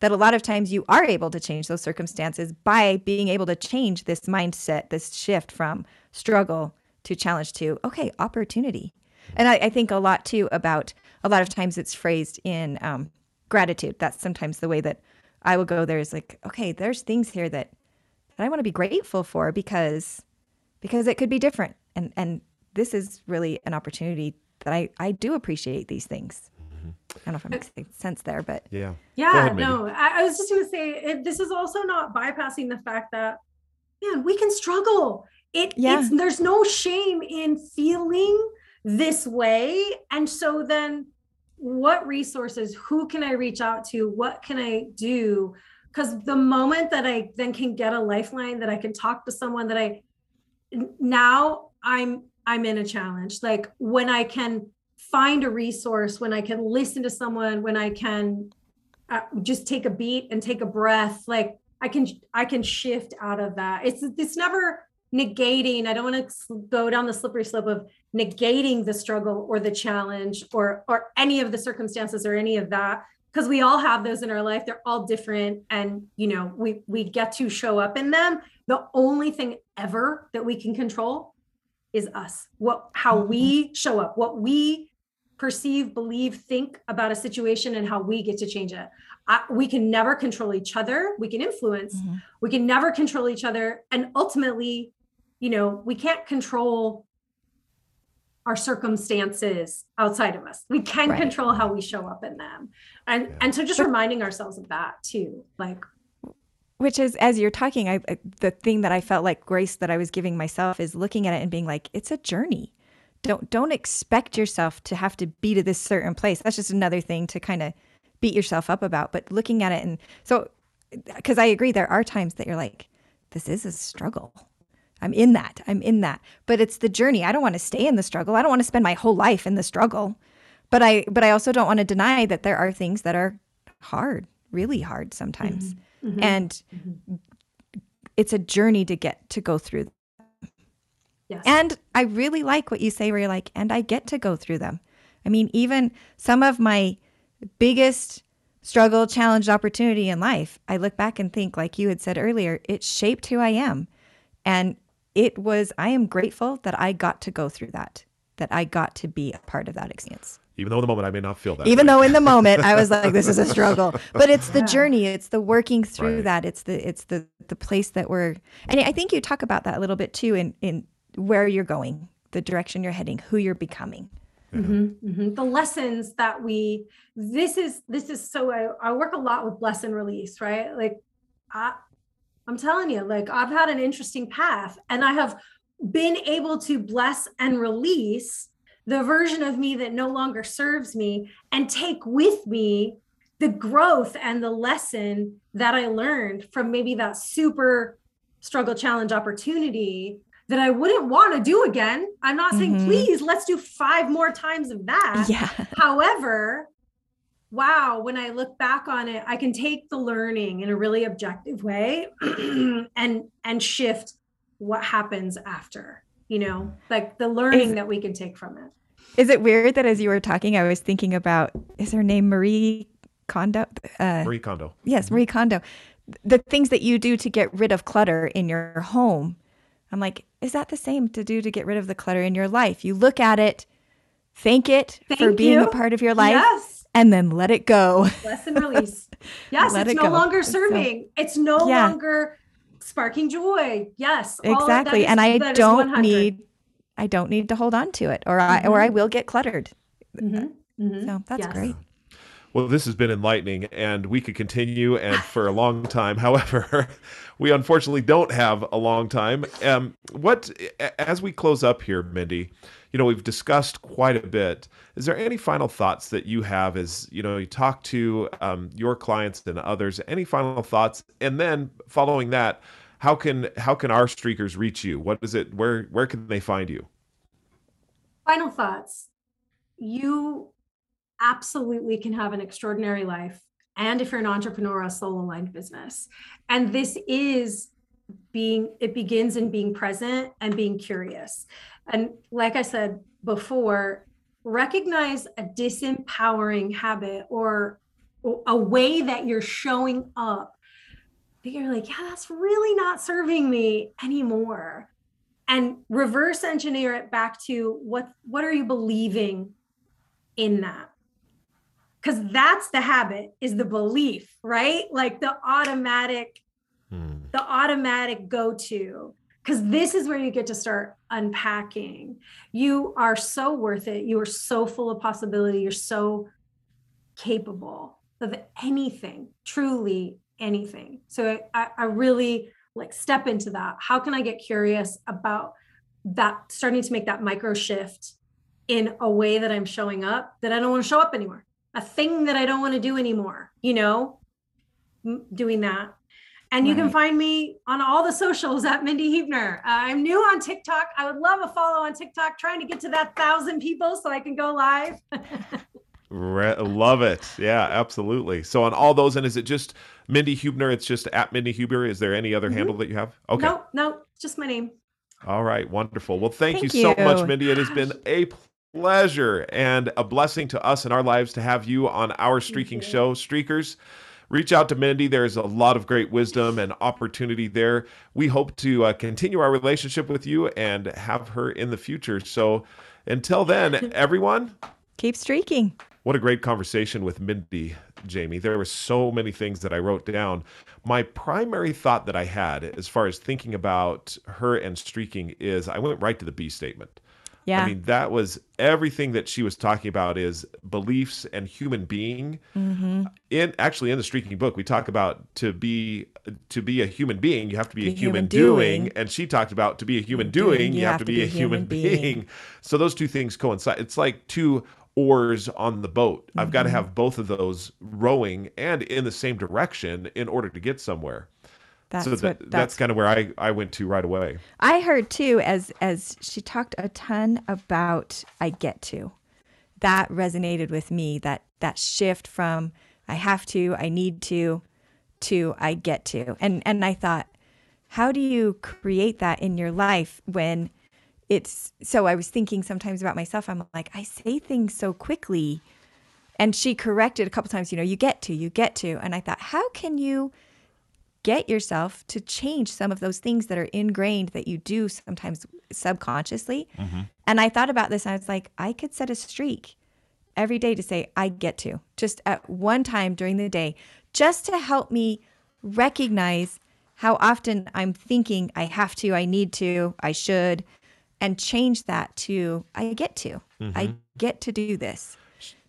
that a lot of times you are able to change those circumstances by being able to change this mindset, this shift from struggle to challenge to, okay, opportunity. And I, I think a lot too about a lot of times it's phrased in um, gratitude. That's sometimes the way that I will go there is like, okay, there's things here that, that I want to be grateful for because because it could be different. And and this is really an opportunity that I, I do appreciate these things. Mm-hmm. I don't know if it makes sense there, but yeah, yeah. Ahead, no, I, I, was just going to say it, this is also not bypassing the fact that man, we can struggle. It, yeah. it's there's no shame in feeling this way, and so then what resources? Who can I reach out to? What can I do? Because the moment that I then can get a lifeline, that I can talk to someone, that I now I'm I'm in a challenge. Like when I can find a resource, when I can listen to someone, when I can uh, just take a beat and take a breath, like I can I can shift out of that. It's it's never negating. I don't want to go down the slippery slope of negating the struggle or the challenge or or any of the circumstances or any of that because we all have those in our life they're all different and you know we we get to show up in them the only thing ever that we can control is us what how we mm-hmm. show up what we perceive, believe, think about a situation and how we get to change it. I, we can never control each other. We can influence. Mm-hmm. We can never control each other. And ultimately, you know, we can't control our circumstances outside of us. We can right. control how we show up in them. And yeah. and so just reminding ourselves of that too. Like which is as you're talking I the thing that I felt like grace that I was giving myself is looking at it and being like it's a journey don't don't expect yourself to have to be to this certain place that's just another thing to kind of beat yourself up about but looking at it and so because i agree there are times that you're like this is a struggle i'm in that i'm in that but it's the journey i don't want to stay in the struggle i don't want to spend my whole life in the struggle but i but i also don't want to deny that there are things that are hard really hard sometimes mm-hmm. Mm-hmm. and mm-hmm. it's a journey to get to go through Yes. And I really like what you say where you're like, and I get to go through them. I mean, even some of my biggest struggle, challenge, opportunity in life, I look back and think, like you had said earlier, it shaped who I am. And it was, I am grateful that I got to go through that, that I got to be a part of that experience. Even though in the moment I may not feel that. Even way. though in the moment I was like, this is a struggle. But it's the journey. It's the working through right. that. It's the it's the the place that we're and I think you talk about that a little bit too in in where you're going, the direction you're heading, who you're becoming. Mm-hmm, mm-hmm. The lessons that we this is this is so I, I work a lot with bless and release, right? Like I I'm telling you, like I've had an interesting path and I have been able to bless and release the version of me that no longer serves me and take with me the growth and the lesson that I learned from maybe that super struggle challenge opportunity that I wouldn't want to do again. I'm not saying, mm-hmm. please, let's do five more times of that. Yeah. However, wow, when I look back on it, I can take the learning in a really objective way and and shift what happens after, you know, like the learning is, that we can take from it. Is it weird that as you were talking, I was thinking about is her name Marie Kondo? Uh, Marie Kondo. Yes, Marie Kondo. The things that you do to get rid of clutter in your home I'm like, is that the same to do to get rid of the clutter in your life? You look at it, thank it thank for being you. a part of your life, yes. And then let it go. Lesson release. Yes, it's it no go. longer serving. So, it's no yeah. longer sparking joy. Yes, exactly. and I don't need, I don't need to hold on to it, or mm-hmm. I or I will get cluttered. Mm-hmm. Mm-hmm. So that's yes. great. Well, this has been enlightening, and we could continue and for a long time. However, we unfortunately don't have a long time. Um, what, as we close up here, Mindy, you know, we've discussed quite a bit. Is there any final thoughts that you have as you know you talk to um, your clients and others? Any final thoughts? And then following that, how can how can our streakers reach you? What is it? Where where can they find you? Final thoughts you absolutely can have an extraordinary life and if you're an entrepreneur a soul aligned business and this is being it begins in being present and being curious and like i said before recognize a disempowering habit or a way that you're showing up that you're like yeah that's really not serving me anymore. And reverse engineer it back to what what are you believing in that? Because that's the habit is the belief right? Like the automatic hmm. the automatic go-to because this is where you get to start unpacking. You are so worth it. You are so full of possibility. You're so capable of anything truly anything. So i, I really like step into that. How can i get curious about that starting to make that micro shift in a way that i'm showing up that i don't want to show up anymore? A thing that I don't want to do anymore, you know, doing that. And you can find me on all the socials at Mindy Huebner. Uh, I'm new on TikTok. I would love a follow on TikTok, trying to get to that thousand people so I can go live. Re- love it. Yeah, absolutely. So on all those, and is it just Mindy Huebner? It's just at Mindy Huebner. Is there any other mm-hmm. handle that you have? Okay. No, no, just my name. All right, wonderful. Well, thank, thank you, you, so much, Mindy. It has been a pleasure and a blessing to us in our lives to have you on our streaking show, Streakers. Reach out to Mindy. There's a lot of great wisdom and opportunity there. We hope to uh, continue our relationship with you and have her in the future. So until then, everyone, keep streaking. What a great conversation with Mindy, Jamie. There were so many things that I wrote down. My primary thought that I had as far as thinking about her and streaking is I went right to the B statement. Yeah. I mean, that was everything that she was talking about is beliefs and human being. Mm-hmm. In actually in the streaking book, we talk about to be to be a human being, you have to be, be a human, human doing. doing. and she talked about to be a human doing, doing you, you have, have, to be, be a human, human being. being. So those two things coincide. It's like two oars on the boat. Mm-hmm. I've got to have both of those rowing and in the same direction in order to get somewhere. That's so that, what, that's, that's kind of where I, I went to right away. I heard too as as she talked a ton about I get to. That resonated with me. That that shift from I have to, I need to, to I get to. And and I thought, how do you create that in your life when it's so I was thinking sometimes about myself. I'm like, I say things so quickly. And she corrected a couple times, you know, you get to, you get to. And I thought, how can you get yourself to change some of those things that are ingrained that you do sometimes subconsciously. Mm-hmm. And I thought about this and I was like, I could set a streak every day to say, I get to, just at one time during the day, just to help me recognize how often I'm thinking I have to, I need to, I should, and change that to I get to. Mm-hmm. I get to do this.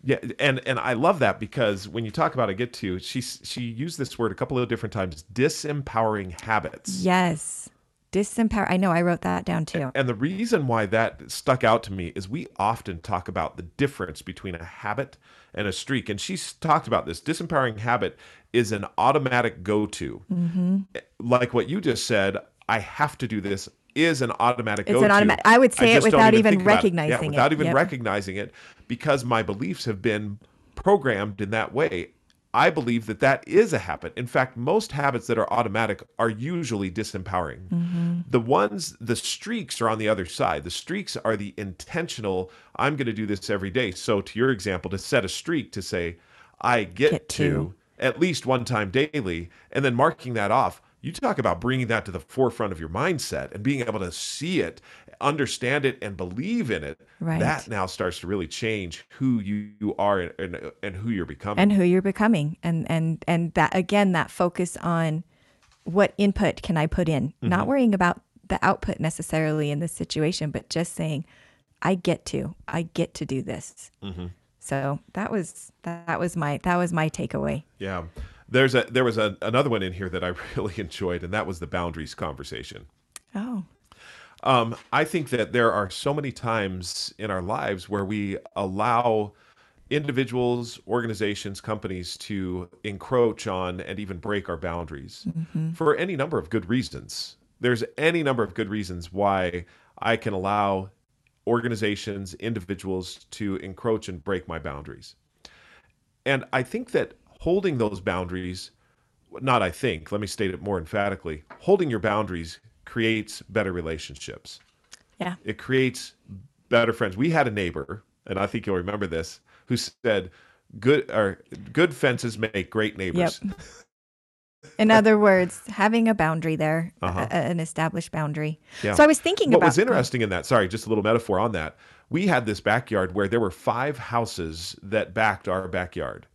Yeah, and and I love that because when you talk about I get to, she she used this word a couple of different times, disempowering habits. Yes. Disempower. I know I wrote that down too. And the reason why that stuck out to me is we often talk about the difference between a habit and a streak. And she's talked about this. Disempowering habit is an automatic go to. Mm-hmm. Like what you just said, I have to do this is an automatic it's an automatic i would say I it without even, even recognizing it, yeah, without it. even yep. recognizing it because my beliefs have been programmed in that way. I believe that that is a habit. In fact most habits that are automatic are usually disempowering. Mm-hmm. the ones the streaks are on the other side. The streaks are the intentional i'm going to do this every day. So to your example to set a streak to say i get, get to, to at least one time daily and then marking that off you talk about bringing that to the forefront of your mindset and being able to see it understand it and believe in it. Right. that now starts to really change who you are and, and, and who you're becoming. And who you're becoming. And and and that again that focus on what input can i put in? Mm-hmm. not worrying about the output necessarily in this situation but just saying i get to i get to do this. Mm-hmm. so that was that was my that was my takeaway. Yeah there's a there was a, another one in here that I really enjoyed, and that was the boundaries conversation. Oh. Um, I think that there are so many times in our lives where we allow individuals, organizations, companies to encroach on and even break our boundaries mm-hmm. for any number of good reasons. There's any number of good reasons why I can allow organizations, individuals to encroach and break my boundaries. And I think that holding those boundaries, not I think, let me state it more emphatically, holding your boundaries creates better relationships. Yeah. It creates better friends. We had a neighbor, and I think you'll remember this, who said, "Good or good fences make great neighbors." Yep. In other words, having a boundary there, Uh-huh. a- an established boundary. Yeah. So I was thinking what about What was interesting in that sorry just a little metaphor on that we had this backyard where there were five houses that backed our backyard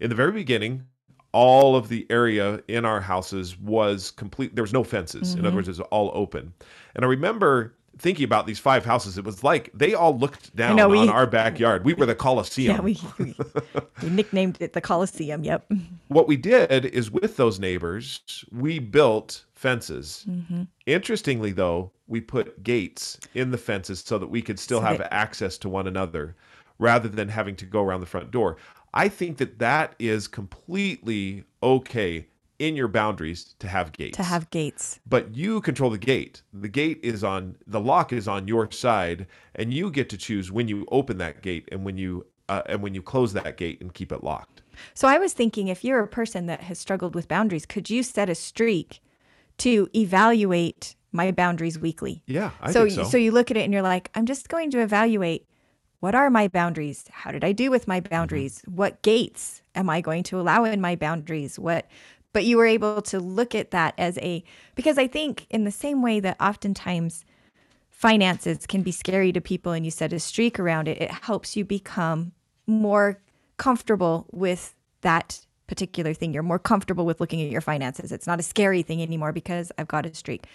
in the very beginning all of the area in our houses was complete there was no fences in other words it was all open and i remember thinking about these five houses it was like they all looked down know, we- on our backyard we were the coliseum Yeah, we, we, we nicknamed it the Coliseum. Yep. what we did is with those neighbors, we built fences. Mm-hmm. Interestingly, though, we put gates in the fences so that we could still So have access to one another rather than having to go around the front door. I think that that is completely okay in your boundaries to have gates. To have gates. but you control the gate. The gate is on the lock is on your side, and you get to choose when you open that gate and when you uh, and when you close that gate and keep it locked. So I was thinking if you're a person that has struggled with boundaries, could you set a streak to evaluate my boundaries weekly? Yeah, I so, think so. you look at it and you're like, I'm just going to evaluate what are my boundaries? How did I do with Mm-hmm. my boundaries? What gates am I going to allow in my boundaries? What but you were able to look at that as a because I think in the same way that oftentimes finances can be scary to people and you set a streak around it, it helps you become more comfortable with that particular thing. You're more comfortable with looking at your finances. It's not a scary thing anymore because I've got a streak.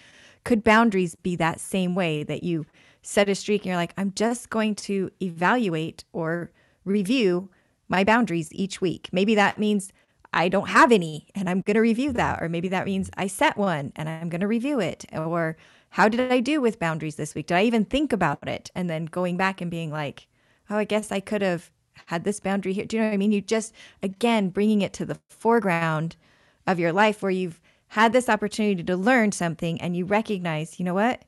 Could boundaries be that same way that you set a streak and you're like, I'm just going to evaluate or review my boundaries each week? Maybe that means I don't have any and I'm going to review that. Or maybe that means I set one and I'm going to review it. Or how did I do with boundaries this week? Did I even think about it? And then going back and being like, oh, I guess I could have had this boundary here. Do you know what I mean? You just, again, bringing it to the foreground of your life where you've had this opportunity to learn something and you recognize, you know what?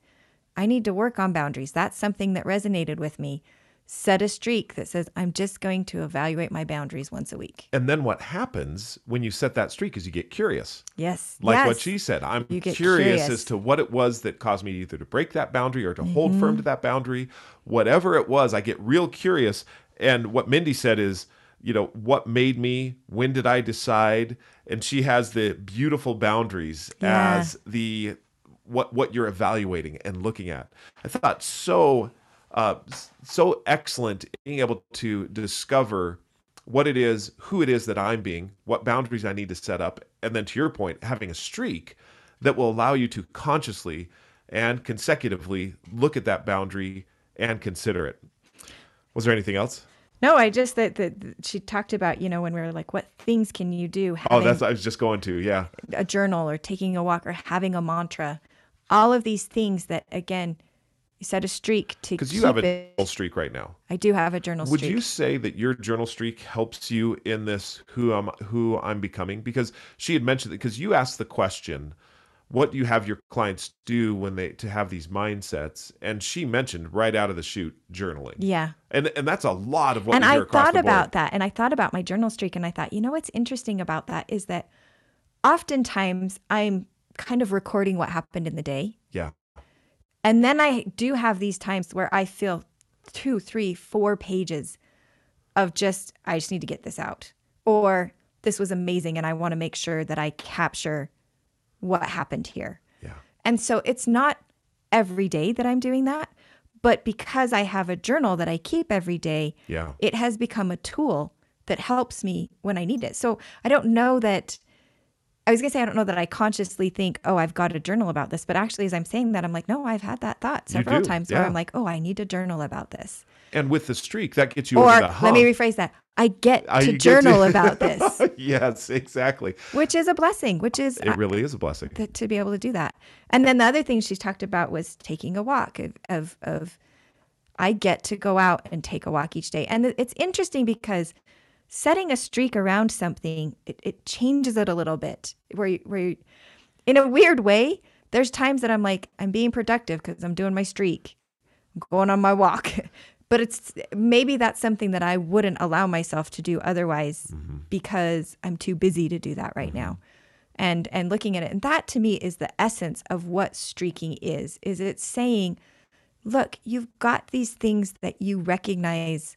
I need to work on boundaries. That's something that resonated with me. Set a streak that says, I'm just going to evaluate my boundaries once a week. And then what happens when you set that streak is you get curious. Yes. Like what she said. I'm curious, curious. as to what it was that caused me either to break that boundary or to hold Mm-hmm. firm to that boundary. Whatever it was, I get real curious. And what Mindy said is, you know, what made me? When did I decide? And she has the beautiful boundaries Yeah. as the what what you're evaluating and looking at. I thought so uh, so excellent being able to discover what it is, who it is that I'm being, what boundaries I need to set up, and then to your point, having a streak that will allow you to consciously and consecutively look at that boundary and consider it. Was there anything else? No, I just that, that she talked about, you know, when we were like, what things can you do? Oh, that's I was just going to. Yeah. a journal or taking a walk or having a mantra. All of these things that, again, you set a streak to Because you have a it. journal streak right now. I do have a journal Would streak. you say that your journal streak helps you in this who I'm who I'm becoming? Because she had mentioned that because you asked the question, what do you have your clients do when they to have these mindsets? And she mentioned right out of the chute journaling. yeah. And and that's a lot of what and I thought about that and I thought about my journal streak and I thought, you know what's interesting about that is that oftentimes I'm kind of recording what happened in the day. Yeah. And then I do have these times where I feel two, three, four pages of just, I just need to get this out. Or this was amazing and I want to make sure that I capture what happened here. Yeah. And so it's not every day that I'm doing that, but because I have a journal that I keep every day, Yeah. it has become a tool that helps me when I need it. So I don't know that I was gonna say I don't know that I consciously think, oh, I've got a journal about this, but actually as I'm saying that, I'm like, no, I've had that thought several times where. I'm like, oh, I need a journal about this. And with the streak, that gets you or over the let me rephrase that. I get Uh, to get journal about this, yes, exactly. which is a blessing, which is It really is a blessing. th- to be able to do that. And then the other thing she talked about was taking a walk of, of, of I get to go out and take a walk each day. And it's interesting because setting a streak around something, it, it changes it a little bit where, you, where you, in a weird way, there's times that I'm like, I'm being productive because I'm doing my streak. I'm going on my walk. but it's maybe that's something that I wouldn't allow myself to do otherwise mm-hmm. because I'm too busy to do that right mm-hmm. now. And and looking at it and that to me is the essence of what streaking is. Is it saying, look, you've got these things that you recognize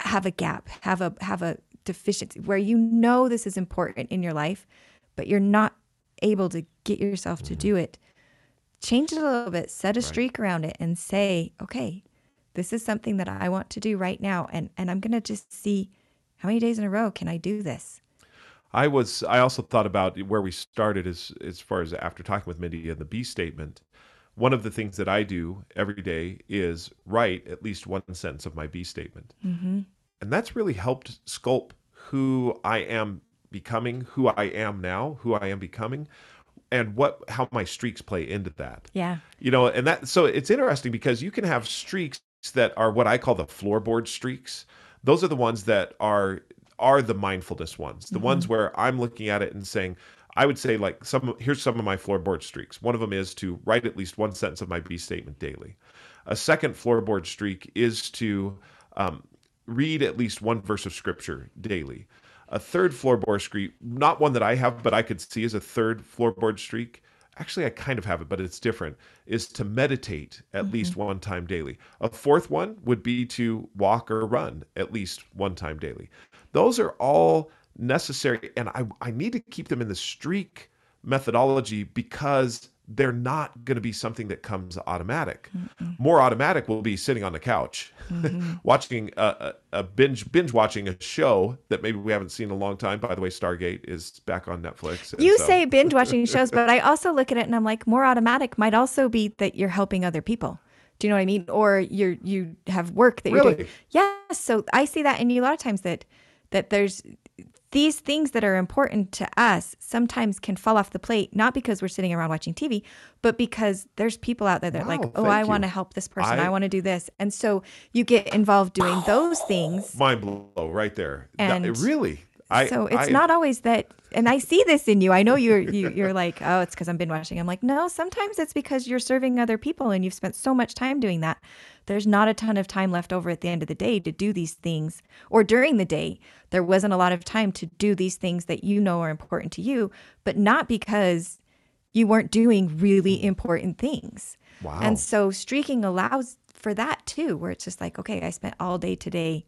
have a gap, have a have a deficiency where you know this is important in your life, but you're not able to get yourself to do it. Change it a little bit, set a streak around it and say, okay, this is something that I want to do right now and and I'm going to just see how many days in a row can I do this? I was I also thought about where we started as as far as after talking with Mindy and the B statement. One of the things that I do every day is write at least one sentence of my B statement. Mm-hmm. And that's really helped sculpt who I am becoming, who I am now, who I am becoming and what how my streaks play into that. Yeah. You know, and that so it's interesting because you can have streaks that are what I call the floorboard streaks. Those are the ones that are are the mindfulness ones. The mm-hmm. ones where I'm looking at it and saying, I would say like some here's some of my floorboard streaks. One of them is to write at least one sentence of my B statement daily. A second floorboard streak is to um, read at least one verse of scripture daily. A third floorboard streak, not one that I have, but I could see as a third floorboard streak. Actually, I kind of have it, but it's different. Is to meditate at mm-hmm. least one time daily. A fourth one would be to walk or run at least one time daily. Those are all necessary, and I, I need to keep them in the streak methodology because they're not going to be something that comes automatic. Mm-mm. More automatic will be sitting on the couch, mm-hmm. watching a, a, binge binge watching a show that maybe we haven't seen in a long time. By the way, Stargate is back on Netflix. You so. say binge watching shows, but I also look at it and I'm like, more automatic might also be that you're helping other people. Do you know what I mean? Or you're you have work that really? you're doing. Yes. Yeah, so I see that in you a lot of times that that there's these things that are important to us sometimes can fall off the plate, not because we're sitting around watching TV, but because there's people out there that wow, are like, oh, I want to help this person. I, I want to do this. And so you get involved doing those things. Mind blow right there. And that, really? I, so it's I, not always that, and I see this in you. I know you're you, are you are like, oh, it's because I'm binge watching. I'm like, no, sometimes it's because you're serving other people and you've spent so much time doing that there's not a ton of time left over at the end of the day to do these things. Or during the day, there wasn't a lot of time to do these things that you know are important to you, but not because you weren't doing really important things. Wow. And so streaking allows for that too, where it's just like, okay, I spent all day today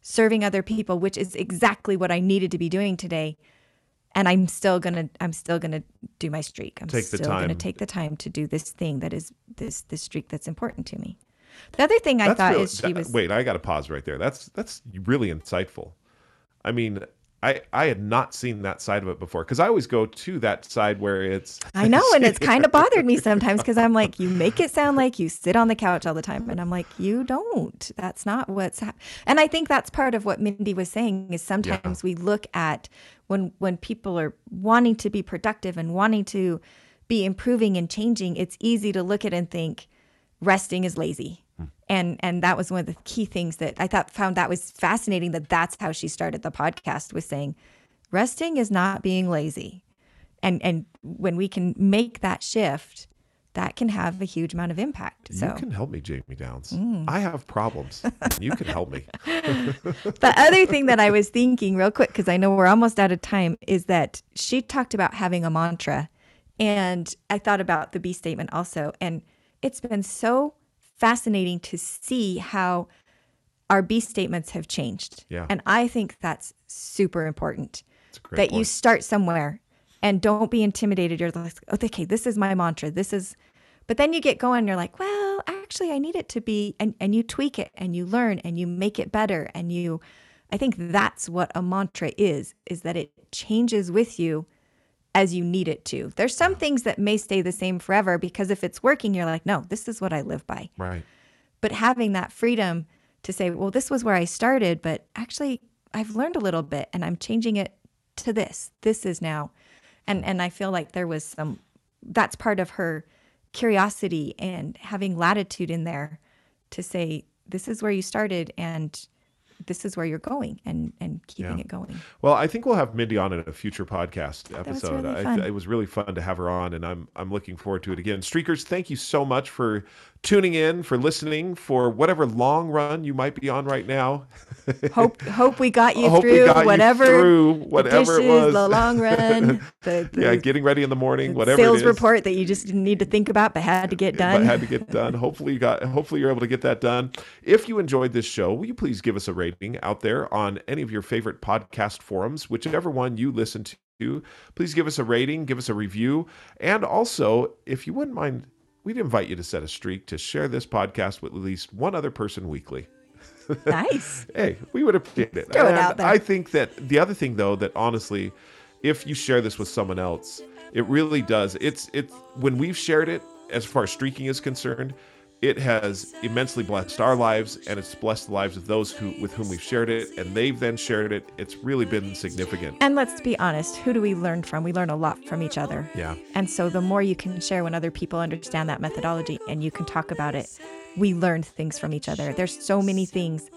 serving other people, which is exactly what I needed to be doing today. And I'm still gonna I'm still gonna do my streak. I'm take still gonna take the time to do this thing that is this this streak that's important to me. The other thing I that's thought really, is she was. Wait, I got to pause right there. That's that's really insightful. I mean, I I had not seen that side of it before because I always go to that side where it's. I know, and it's kind of bothered me sometimes because I'm like, you make it sound like you sit on the couch all the time, and I'm like, you don't. That's not what's happening. And I think that's part of what Mindy was saying is sometimes yeah. we look at when when people are wanting to be productive and wanting to be improving and changing, it's easy to look at and think resting is lazy and and that was one of the key things that I thought found that was fascinating that that's how she started the podcast was saying resting is not being lazy. And and when we can make that shift that can have a huge amount of impact. So you can help me jamie downs. Mm. i have problems. You can help me. The other thing that i was thinking real quick because i know we're almost out of time is that she talked about having a mantra and i thought about the b statement also and it's been so fascinating to see how our B statements have changed. Yeah. And I think that's super important that point. you start somewhere and don't be intimidated. You're like, oh, okay, this is my mantra. This is, but then you get going, you're like, well, actually, I need it to be, and, and you tweak it and you learn and you make it better. And you, I think that's what a mantra is, is that it changes with you as you need it to. There's some things that may stay the same forever because if it's working, you're like, no, this is what I live by. Right. But having that freedom to say, well, this was where I started, but actually I've learned a little bit and I'm changing it to this. This is now. And and I feel like there was some that's part of her curiosity and having latitude in there to say, this is where you started and this is where you're going and and keeping Yeah. it going. Well, I think we'll have Mindy on in a future podcast was episode. really I, it was really fun to have her on, and I'm I'm looking forward to it again. Streakers, thank you so much for tuning in, for listening, for whatever long run you might be on right now. Hope hope we got you I hope we through got you whatever through the whatever it was. the long run, the, the yeah, getting ready in the morning, the whatever sales it is. report that you just didn't need to think about but had to get done. But had to get done. Hopefully you got hopefully you're able to get that done. If you enjoyed this show, will you please give us a rating out there on any of your favorite podcast forums, whichever one you listen to. Please give us a rating, give us a review, and also if you wouldn't mind, we'd invite you to set a streak to share this podcast with at least one other person weekly. nice. Hey, we would appreciate it. Throw it out there. I think that the other thing though that honestly, if you share this with someone else, it really does. It's it's when we've shared it as far as streaking is concerned, it has immensely blessed our lives and it's blessed the lives of those who with whom we've shared it and they've then shared it. It's really been significant. And let's be honest, who do we learn from? We learn a lot from each other. Yeah. And so the more you can share when other people understand that methodology and you can talk about it, we learn things from each other. There's so many things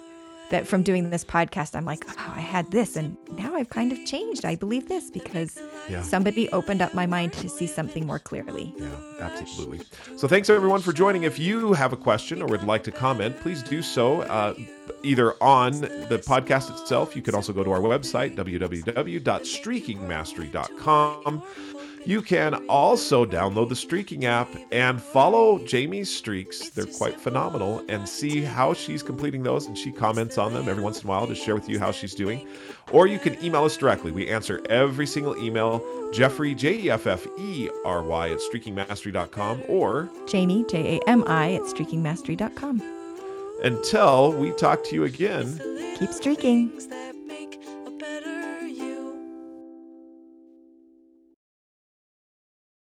that from doing this podcast, I'm like, oh, I had this and now I've kind of changed. I believe this because Yeah. somebody opened up my mind to see something more clearly. Yeah, absolutely. So thanks everyone for joining. If you have a question or would like to comment, please do so uh, either on the podcast itself. You can also go to our website, www.streakingmastery.com. You can also download the Streaking app and follow Jamie's streaks. They're quite phenomenal and see how she's completing those. And she comments on them every once in a while to share with you how she's doing. Or you can email us directly. We answer every single email. Jeffrey, J E F F E R Y, at streakingmastery.com. Or Jamie, J A M I, at streakingmastery.com. until we talk to you again, Keep streaking.